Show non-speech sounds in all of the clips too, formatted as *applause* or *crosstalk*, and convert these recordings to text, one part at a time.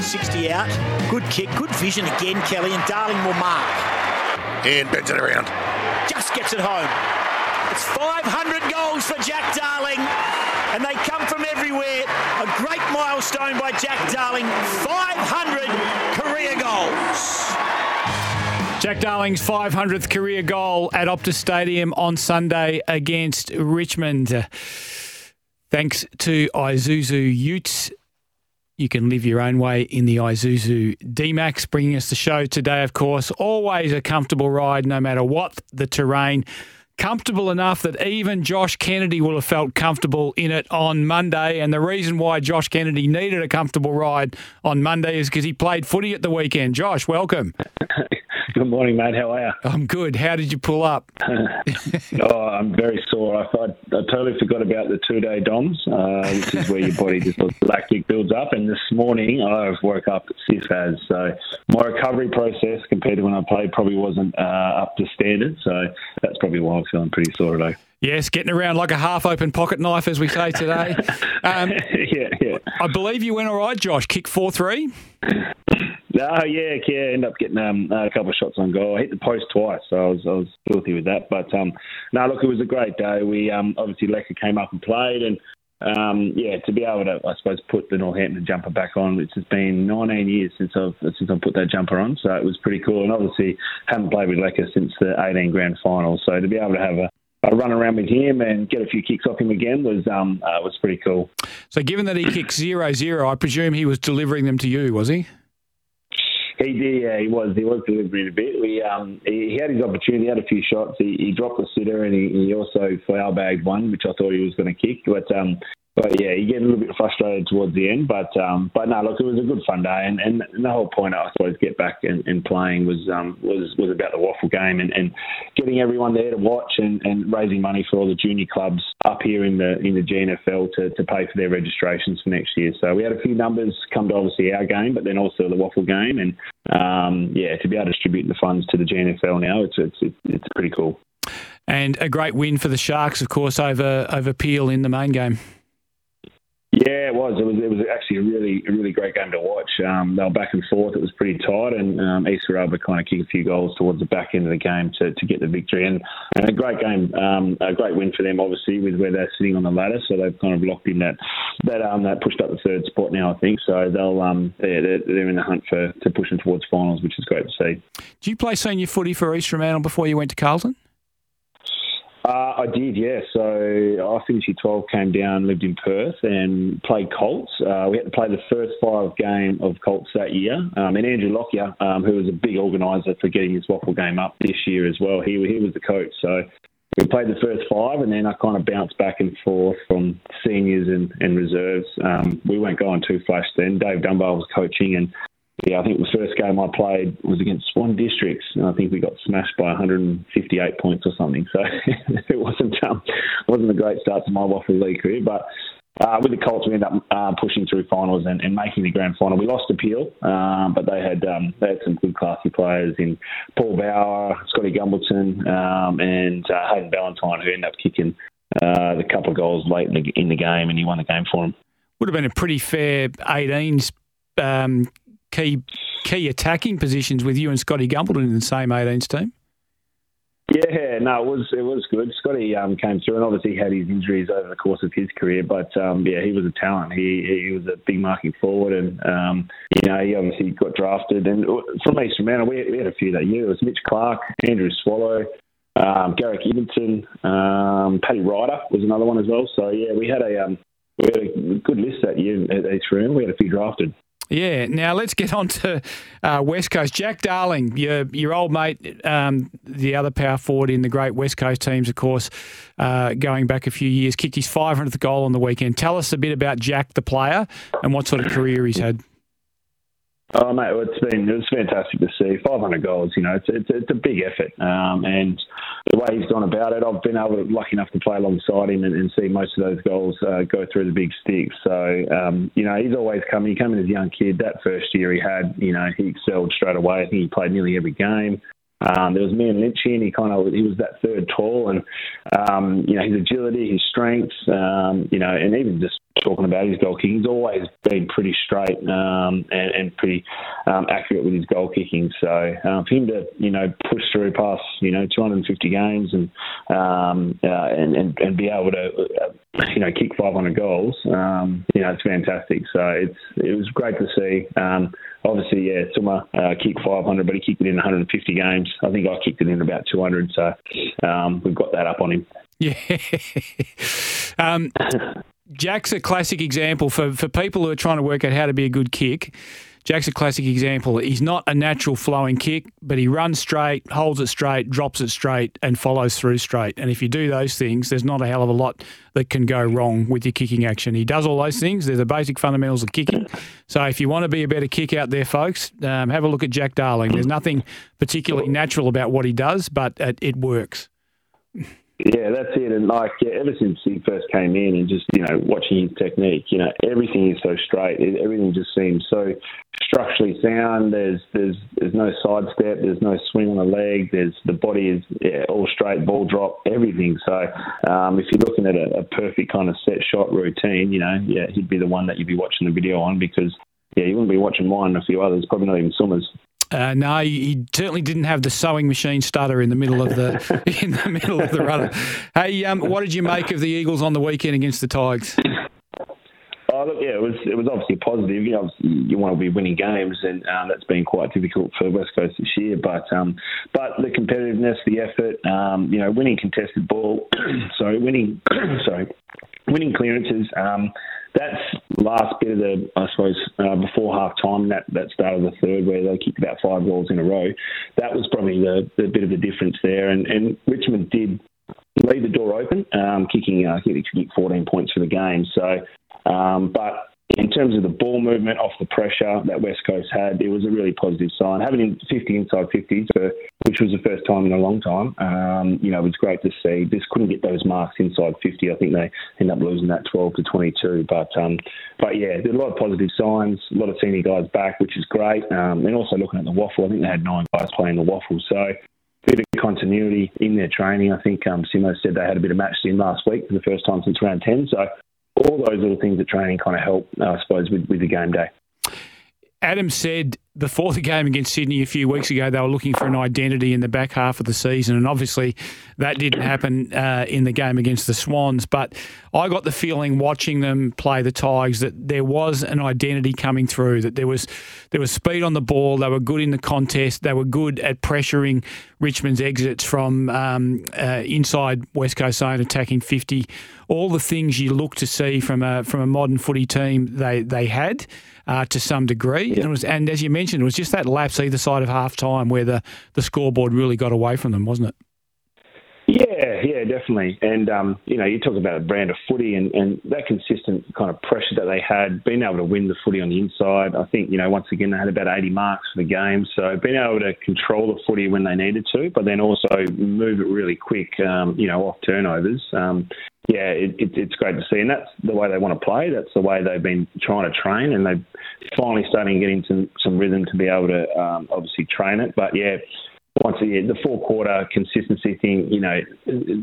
60 out. Good kick, good vision again, Kelly, and Darling will mark. And bends it around. Just gets it home. It's 500 goals for Jack Darling, and they come from everywhere. A great milestone by Jack Darling. 500 career goals. Jack Darling's 500th career goal at Optus Stadium on Sunday against Richmond. Thanks to Isuzu Utes. You can live your own way in the Isuzu D-Max. Bringing us the show today, of course. Always a comfortable ride, no matter what the terrain. Comfortable enough that even Josh Kennedy will have felt comfortable in it on Monday. And the reason why Josh Kennedy needed a comfortable ride on Monday is because he played footy at the weekend. Josh, welcome. *laughs* Good morning, mate. How are you? I'm good. How did you pull up? *laughs* oh, I'm very sore. I, I, I totally forgot about the two day DOMS, uh, which is where your body just lactic builds up. And this morning I've woke up stiff as. So my recovery process compared to when I played probably wasn't uh, up to standard. So that's probably why I'm feeling pretty sore today. Yes, getting around like a half open pocket knife, as we say today. *laughs* Um, yeah, yeah. I believe you went all right, Josh. Kick 4 3. Oh yeah, yeah. End up getting um, a couple of shots on goal. I hit the post twice, so I was I was filthy with that. But um, no, look, it was a great day. We um, obviously Lecker came up and played, and um, yeah, to be able to, I suppose, put the Northampton jumper back on, which has been 19 years since I've since I've put that jumper on, so it was pretty cool. And obviously, haven't played with Lecker since the 18 grand final, so to be able to have a a run around with him and get a few kicks off him again was um, uh, was pretty cool. So, given that he kicked zero zero, I presume he was delivering them to you, was he? He did, yeah, he was. He was delivering a bit. We, um, he, he had his opportunity, he had a few shots. He, he dropped the sitter and he, he also flower bagged one, which I thought he was going to kick. But um, but yeah, you get a little bit frustrated towards the end. But um, but no, look, it was a good fun day, and, and the whole point, I suppose, get back and, and playing was um, was was about the WAFL game and, and getting everyone there to watch and, and raising money for all the junior clubs up here in the in the GNFL to, to pay for their registrations for next year. So we had a few numbers come to obviously our game, but then also the WAFL game, and um, yeah, to be able to distribute the funds to the GNFL now, it's it's it's, pretty cool. And a great win for the Sharks, of course, over over Peel in the main game. Yeah, it was. It was. It was actually a really, really great game to watch. Um, they were back and forth. It was pretty tight, and um, East were able to kind of kick a few goals towards the back end of the game to, to get the victory. And, and a great game, um, a great win for them, obviously, with where they're sitting on the ladder. So they've kind of locked in that that um, that pushed up the third spot now, I think. So they'll um, they're, they're in the hunt for to pushing towards finals, which is great to see. Do you play senior footy for East Fremantle before you went to Carlton? Uh, I did, yeah. So I finished year 12, came down, lived in Perth, and played Colts. Uh, we had to play the first five game of Colts that year. Um, and Andrew Lockyer, um, who was a big organiser for getting this WAFL game up this year as well, he, he was the coach. So we played the first five, and then I kind of bounced back and forth from seniors and, and reserves. Um, we weren't going too flash then. Dave Dunbar was coaching, and yeah, I think the first game I played was against Swan Districts, and I think we got smashed by 158 points or something. So *laughs* it wasn't um, wasn't a great start to my WAFL League career, but. Uh, with the Colts, we ended up uh, pushing through finals and, and, making the grand final. We lost appeal, um, but they had um, they had some good classy players in Paul Bauer, Scotty Gumbleton, um, and uh, Hayden Ballantyne, who ended up kicking uh, the couple of goals late in the, in the, game, and he won the game for them. Would have been a pretty fair 18s um, key key attacking positions with you and Scotty Gumbleton in the same 18s team? Yeah, no, it was it was good. Scotty um, came through, and obviously had his injuries over the course of his career. But um, yeah, he was a talent. He he was a big marking forward, and um, you know he obviously got drafted. And from East Fremantle, we, we had a few that year. It was Mitch Clark, Andrew Swallow, um, Garrick Ibbotson, um, Paddy Ryder was another one as well. So yeah, we had a um, we had a good list that year at East Fremantle. We had a few drafted. Yeah. Now let's get on to uh, West Coast. Jack Darling, your your old mate, um, the other power forward in the great West Coast teams, of course, uh, going back a few years, kicked his 500th goal on the weekend. Tell us a bit about Jack, the player, and what sort of career he's had. Oh mate, it's been it was fantastic to see 500 goals. You know, it's it's, it's a big effort, um, and the way he's gone about it, I've been able to, lucky enough to play alongside him and, and see most of those goals uh, go through the big stick. So um, you know, he's always come. He came in as a young kid. That first year he had, you know, he excelled straight away. I think he played nearly every game. Um, there was me and Lynchy, and he kind of he was that third tall, and um, you know his agility, his strengths, um, you know, and even just talking about his goal kicking, he's always been pretty straight um, and, and pretty um, accurate with his goal kicking. So um, for him to you know push through past you know 250 games and um, uh, and, and and be able to uh, you know kick 500 goals, um, you know it's fantastic. So it's it was great to see. Um, obviously, yeah, Suma uh, kicked 500, but he kicked it in 150 games. I think I kicked it in about 200. So um, we've got that up on him. Yeah. *laughs* um, *laughs* Jack's a classic example for, for people who are trying to work out how to be a good kick. Jack's a classic example. He's not a natural flowing kick, but he runs straight, holds it straight, drops it straight, and follows through straight. And if you do those things, there's not a hell of a lot that can go wrong with your kicking action. He does all those things. They're the basic fundamentals of kicking. So if you want to be a better kick out there, folks, um, have a look at Jack Darling. There's nothing particularly natural about what he does, but it, it works. Yeah, that's it. And like yeah, ever since he first came in, and just you know watching his technique, you know everything is so straight. It, everything just seems so structurally sound. There's there's there's no sidestep. There's no swing on the leg. There's the body is yeah, all straight, ball drop, everything. So um, if you're looking at a, a perfect kind of set shot routine, you know, yeah, he'd be the one that you'd be watching the video on because yeah, you wouldn't be watching mine and a few others, probably not even Summers. Uh, no, he certainly didn't have the sewing machine stutter in the middle of the *laughs* in the middle of the runner. Hey, um, what did you make of the Eagles on the weekend against the Tigers? Oh, look, yeah, it was it was obviously positive. You know, you want to be winning games, and um, that's been quite difficult for West Coast this year. But um, but the competitiveness, the effort, um, you know, winning contested ball, *clears throat* sorry, winning, *clears throat* sorry, winning clearances. Um, that's last bit of the, I suppose, uh, before half time, that, that start of the third where they kicked about five goals in a row. That was probably the, the bit of the difference there. And, and Richmond did leave the door open, um, kicking, uh, I think they kicked 14 points for the game. So, um, but in terms of the ball movement off the pressure that West Coast had, it was a really positive sign. Having 50 inside 50s, which was the first time in a long time, um, you know, it was great to see. Just couldn't get those marks inside 50. I think they end up losing that 12 to 22. But um, but yeah, there's a lot of positive signs, a lot of senior guys back, which is great. Um, and also looking at the WAFL, I think they had nine guys playing the WAFL. So a bit of continuity in their training. I think um, Simo said they had a bit of match in last week for the first time since round 10. So all those little things at training kind of help, uh, I suppose, with, with the game day. Adam said before the game against Sydney a few weeks ago, they were looking for an identity in the back half of the season, and obviously that didn't happen uh, in the game against the Swans. But I got the feeling watching them play the Tigers that there was an identity coming through. That there was there was speed on the ball. They were good in the contest. They were good at pressuring Richmond's exits from um, uh, inside West Coast zone, attacking fifty. All the things you look to see from a from a modern footy team, they they had uh, to some degree. Yeah. And, was, and as you mentioned mentioned, it was just that lapse either side of half time where the, the scoreboard really got away from them, wasn't it? Yeah, yeah, definitely. And um, you know, you talk about a brand of footy and, and that consistent kind of pressure that they had, being able to win the footy on the inside. I think you know, once again, they had about 80 marks for the game, so being able to control the footy when they needed to, but then also move it really quick, um, you know, off turnovers. Um, yeah, it, it, it's great to see, and that's the way they want to play. That's the way they've been trying to train, and they're finally starting to get into some rhythm to be able to um, obviously train it. But yeah, once again, the four quarter consistency thing, you know,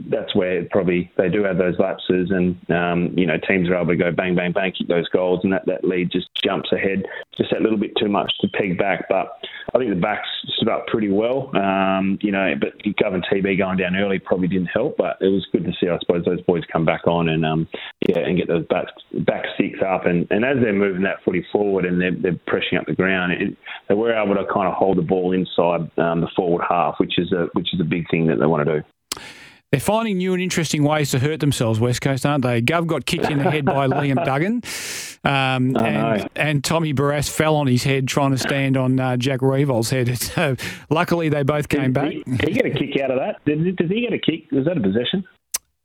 that's where probably they do have those lapses, and um, you know, teams are able to go bang, bang, bang, kick those goals, and that, that lead just jumps ahead just that little bit too much to peg back. But I think the backs stood up pretty well, um, you know, but Gov and TB going down early probably didn't help, but it was good to see, I suppose, those boys come back on and um, yeah, and get those back back six up, and, and as they're moving that footy forward and they're, they're pressing up the ground, it, they were able to kind of hold the ball inside um, the forward half, which is a which is a big thing that they want to do. They're finding new and interesting ways to hurt themselves, West Coast, aren't they? Gov got kicked in the head by Liam *laughs* Duggan, um, oh, and, no. and, Tommy Barrass fell on his head trying to stand on uh, Jack Riewoldt's head. *laughs* So luckily, they both came did back. He, did he get a kick out of that? Did, did he get a kick? Was that a possession?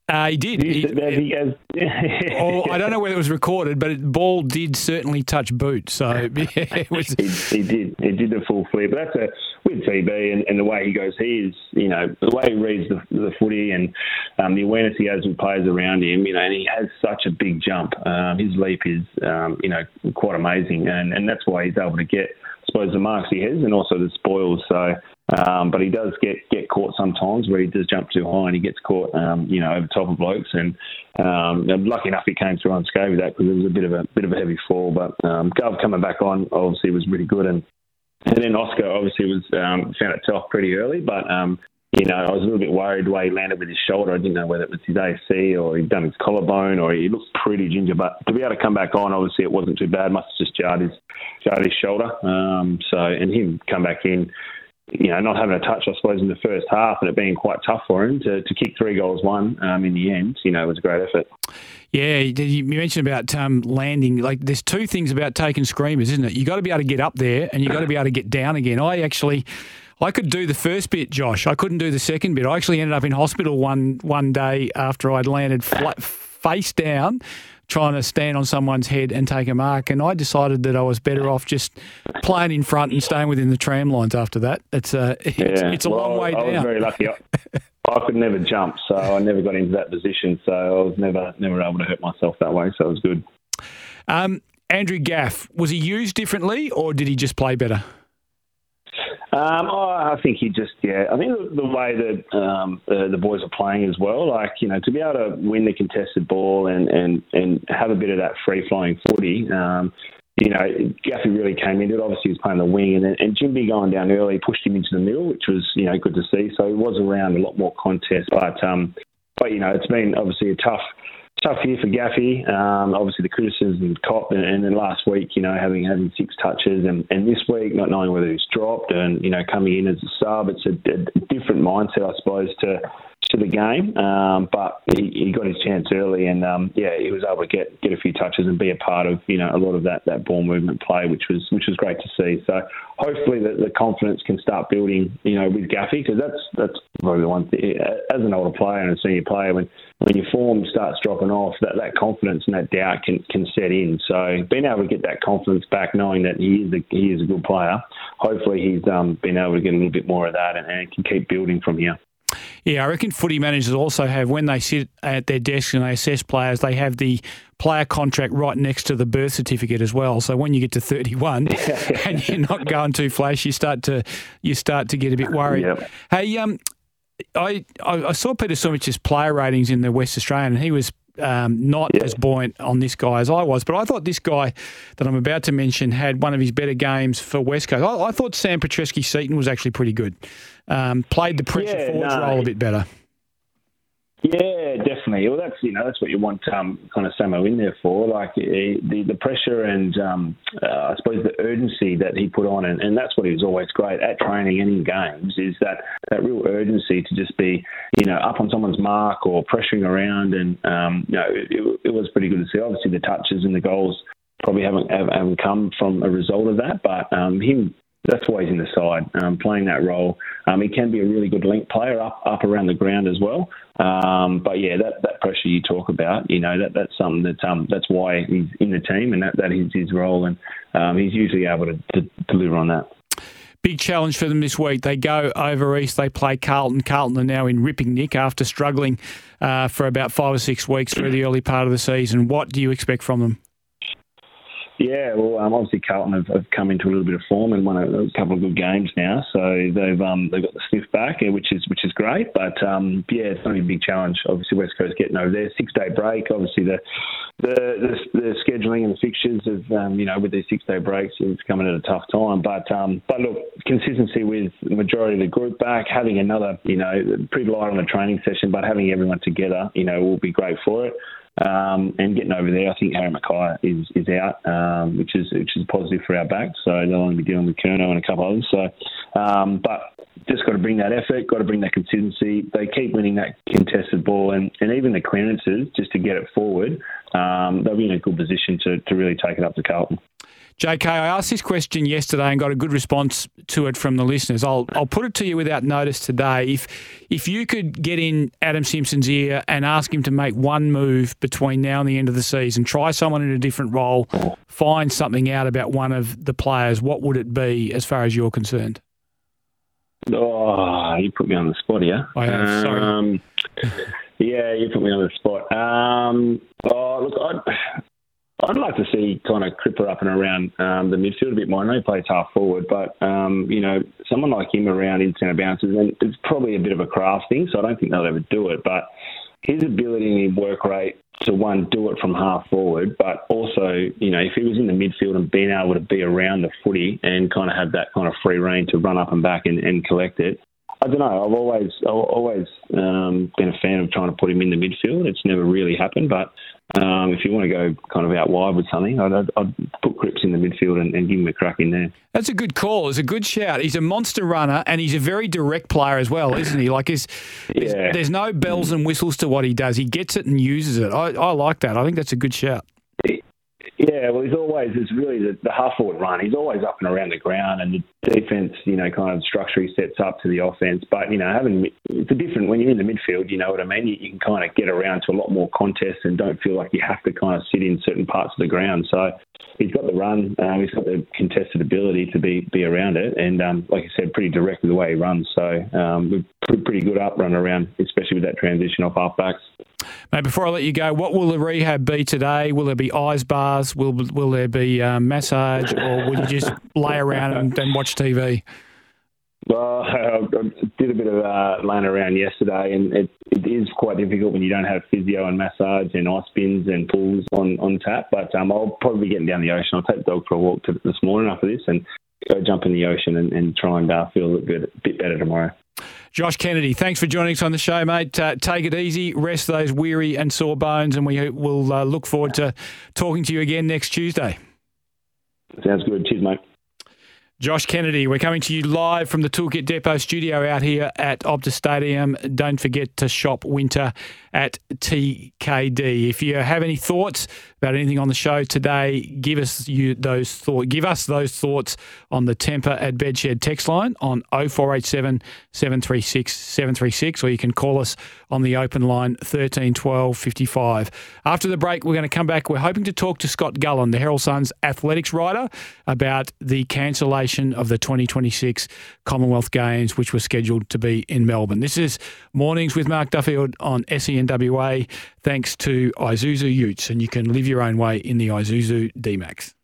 Uh, he did. He, he has, *laughs* oh, I don't know whether it was recorded, but the ball did certainly touch boot. So *laughs* yeah, was... he, he, did. He did the full flip. But that's a with TB and, and, the way he goes. He is, you know, the way he reads the, the footy and um, the awareness he has with players around him. You know, and he has such a big jump. Um, his leap is, um, you know, quite amazing, and and that's why he's able to get, I suppose, the marks he has, and also the spoils. So um, but he does get, get caught sometimes where he does jump too high and he gets caught, um, you know, over top of blokes. And um, lucky enough, he came through unscathed with that because it was a bit of a bit of a heavy fall. But um, Gov coming back on obviously was really good, and and then Oscar obviously was um, found it tough pretty early, but. Um, you know, I was a little bit worried the way he landed with his shoulder. I didn't know whether it was his AC or he'd done his collarbone or he looked pretty ginger. But to be able to come back on, obviously it wasn't too bad. Must have just jarred his jarred his shoulder. Um, so and him come back in you know, not having a touch, I suppose, in the first half and it being quite tough for him to, to kick three goals one um, in the end, you know, it was a great effort. Yeah, you mentioned about um, landing. Like, there's two things about taking screamers, isn't it? You've got to be able to get up there, and you've got to be able to get down again. I actually, I could do the first bit, Josh. I couldn't do the second bit. I actually ended up in hospital one one day after I'd landed flat, face down trying to stand on someone's head and take a mark. And I decided that I was better off just playing in front and staying within the tram lines after that. It's a, *laughs* it's, yeah. it's a well, long way I down. I was very lucky. I could never jump, so I never got into that position. So I was never never able to hurt myself that way. So it was good. Um, Andrew Gaff was he used differently, or did he just play better? Um, oh, I think he just, yeah. I think the, the way that um, the, the boys are playing as well, like you know, to be able to win the contested ball and and and have a bit of that free flowing footy. Um, you know, Gaffy really came into it. Obviously, he was playing the wing, and and Jimby going down early pushed him into the middle, which was you know good to see. So he was around a lot more contest, but um, but you know, it's been obviously a tough tough year for Gaffy. Um, obviously, the criticism cop, and, and, then last week, you know, having having six touches, and, and this week not knowing whether he's dropped, and you know, coming in as a sub, it's a, a different mindset, I suppose, to to the game. Um, but he, he, got his chance early, and um, yeah, he was able to get get a few touches and be a part of you know a lot of that that ball movement play, which was which was great to see. So hopefully the, the confidence can start building, you know, with Gaffy because that's that's probably the one thing as an older player and a senior player when when your form starts dropping off, that, that confidence and that doubt can, can set in. So being able to get that confidence back, knowing that he is a, he is a good player, hopefully he's um, been able to get a little bit more of that and, and can keep building from here. Yeah, I reckon footy managers also have, when they sit at their desk and they assess players, they have the player contract right next to the birth certificate as well. So when you get to 31 *laughs* *laughs* and you're not going too flash, you start to you start to get a bit worried. Yep. Hey, um, I, I saw Peter Sumich's player ratings in the West Australian, and he was um, not yeah. as buoyant on this guy as I was. But I thought this guy that I'm about to mention had one of his better games for West Coast. I, I thought Sam Petrevski-Seton was actually pretty good. Um, played the pressure yeah, forwards no, role a bit better. Yeah, definitely. Well, that's you know that's what you want um, kind of Samo in there for, like eh, the the pressure and um, uh, I suppose the urgency that he put on, and, and that's what he was always great at training and in games is that that real urgency to just be you know up on someone's mark or pressuring around, and um, you know it, it was pretty good to see. Obviously, the touches and the goals probably haven't haven't come from a result of that, but um, him that's why he's in the side, um, playing that role. Um, he can be a really good link player up up around the ground as well. Um, but yeah, that, that pressure you talk about, you know, that that's something that um, that's why he's in the team, and that, that is his role, and um, he's usually able to, to deliver on that. Big challenge for them this week. They go over east. They play Carlton. Carlton are now in ripping nick after struggling uh, for about five or six weeks through the early part of the season. What do you expect from them? Yeah, well, um, obviously Carlton have, have, come into a little bit of form and won a, a, couple of good games now, so they've um, they've got the sniff back, which is which is great. But um, yeah, it's going to be a big challenge. Obviously, West Coast getting over there, six day break. Obviously, the the, the, the scheduling and the fixtures of um, you know with these six day breaks, it's coming at a tough time. But um, but look, consistency with the majority of the group back, having another you know pretty light on the training session, but having everyone together, you know, will be great for it. Um, and getting over there, I think Harry McKay is is out, um, which is which is positive for our back. So they'll only be dealing with Curnow and a couple of others. So, um, but just got to bring that effort, got to bring that consistency. They keep winning that contested ball, and, and even the clearances just to get it forward. Um, they'll be in a good position to, to really take it up to Carlton. JK, I asked this question yesterday and got a good response to it from the listeners. I'll I'll put it to you without notice today. If if you could get in Adam Simpson's ear and ask him to make one move between now and the end of the season, try someone in a different role, find something out about one of the players, what would it be as far as you're concerned? Oh, you put me on the spot here. I have, sorry. Um, yeah, you put me on the spot. Um, oh, look, I'd, I'd like to see kind of Cripper up and around um, the midfield a bit more. I know he plays half forward, but um, you know, someone like him around in centre bounces, and it's probably a bit of a craft thing. So I don't think they'll ever do it. But his ability and his work rate to one do it from half forward, but also you know if he was in the midfield and being able to be around the footy and kind of have that kind of free reign to run up and back and, and collect it. I don't know. I've always I've always um, been a fan of trying to put him in the midfield. It's never really happened, but um, if you want to go kind of out wide with something, I'd, I'd, I'd put Cripps in the midfield and, and, give him a crack in there. That's a good call. It's a good shout. He's a monster runner and he's a very direct player as well, isn't he? Like, there's, yeah. there's no bells and whistles to what he does. He gets it and uses it. I, I like that. I think that's a good shout. Yeah, well, he's always, it's really the, the half forward run. He's always up and around the ground, and the defense, you know, kind of structure he sets up to the offense. But, you know, having, it's a different, when you're in the midfield, you know what I mean? You, you can kind of get around to a lot more contests and don't feel like you have to kind of sit in certain parts of the ground. So he's got the run, um, he's got the contested ability to be, be around it. And, um, like I said, pretty direct with the way he runs. So um, we're pretty good up run around, especially with that transition off half backs. Mate, before I let you go, what will the rehab be today? Will there be eyes bars? Will will there be um, massage, or will you just lay around and, and watch TV? Well, *laughs* I did a bit of uh, laying around yesterday, and it, it is quite difficult when you don't have physio and massage and ice bins and pools on, on tap. But um, I'll probably be getting down the ocean. I'll take the dog for a walk to, this morning after this and go jump in the ocean and, and try and uh, feel a bit, a bit better tomorrow. Josh Kennedy, thanks for joining us on the show, mate. Uh, take it easy, rest those weary and sore bones, and we will uh, look forward to talking to you again next Tuesday. Sounds good. Cheers, mate. Josh Kennedy, we're coming to you live from the Toolkit Depot studio out here at Optus Stadium. Don't forget to shop winter at TKD. If you have any thoughts about anything on the show today, give us you those thoughts. Give us those thoughts on the Tempur at Bedshed text line on 0487 736 736, or you can call us on the open line 13 12 55. After the break, we're going to come back. We're hoping to talk to Scott Gullan, the Herald Sun's athletics writer, about the cancellation of the 2026 Commonwealth Games, which were scheduled to be in Melbourne. This is Mornings with Mark Duffield on SENWA, thanks to Isuzu Utes, and you can live your own way in the Isuzu D-Max.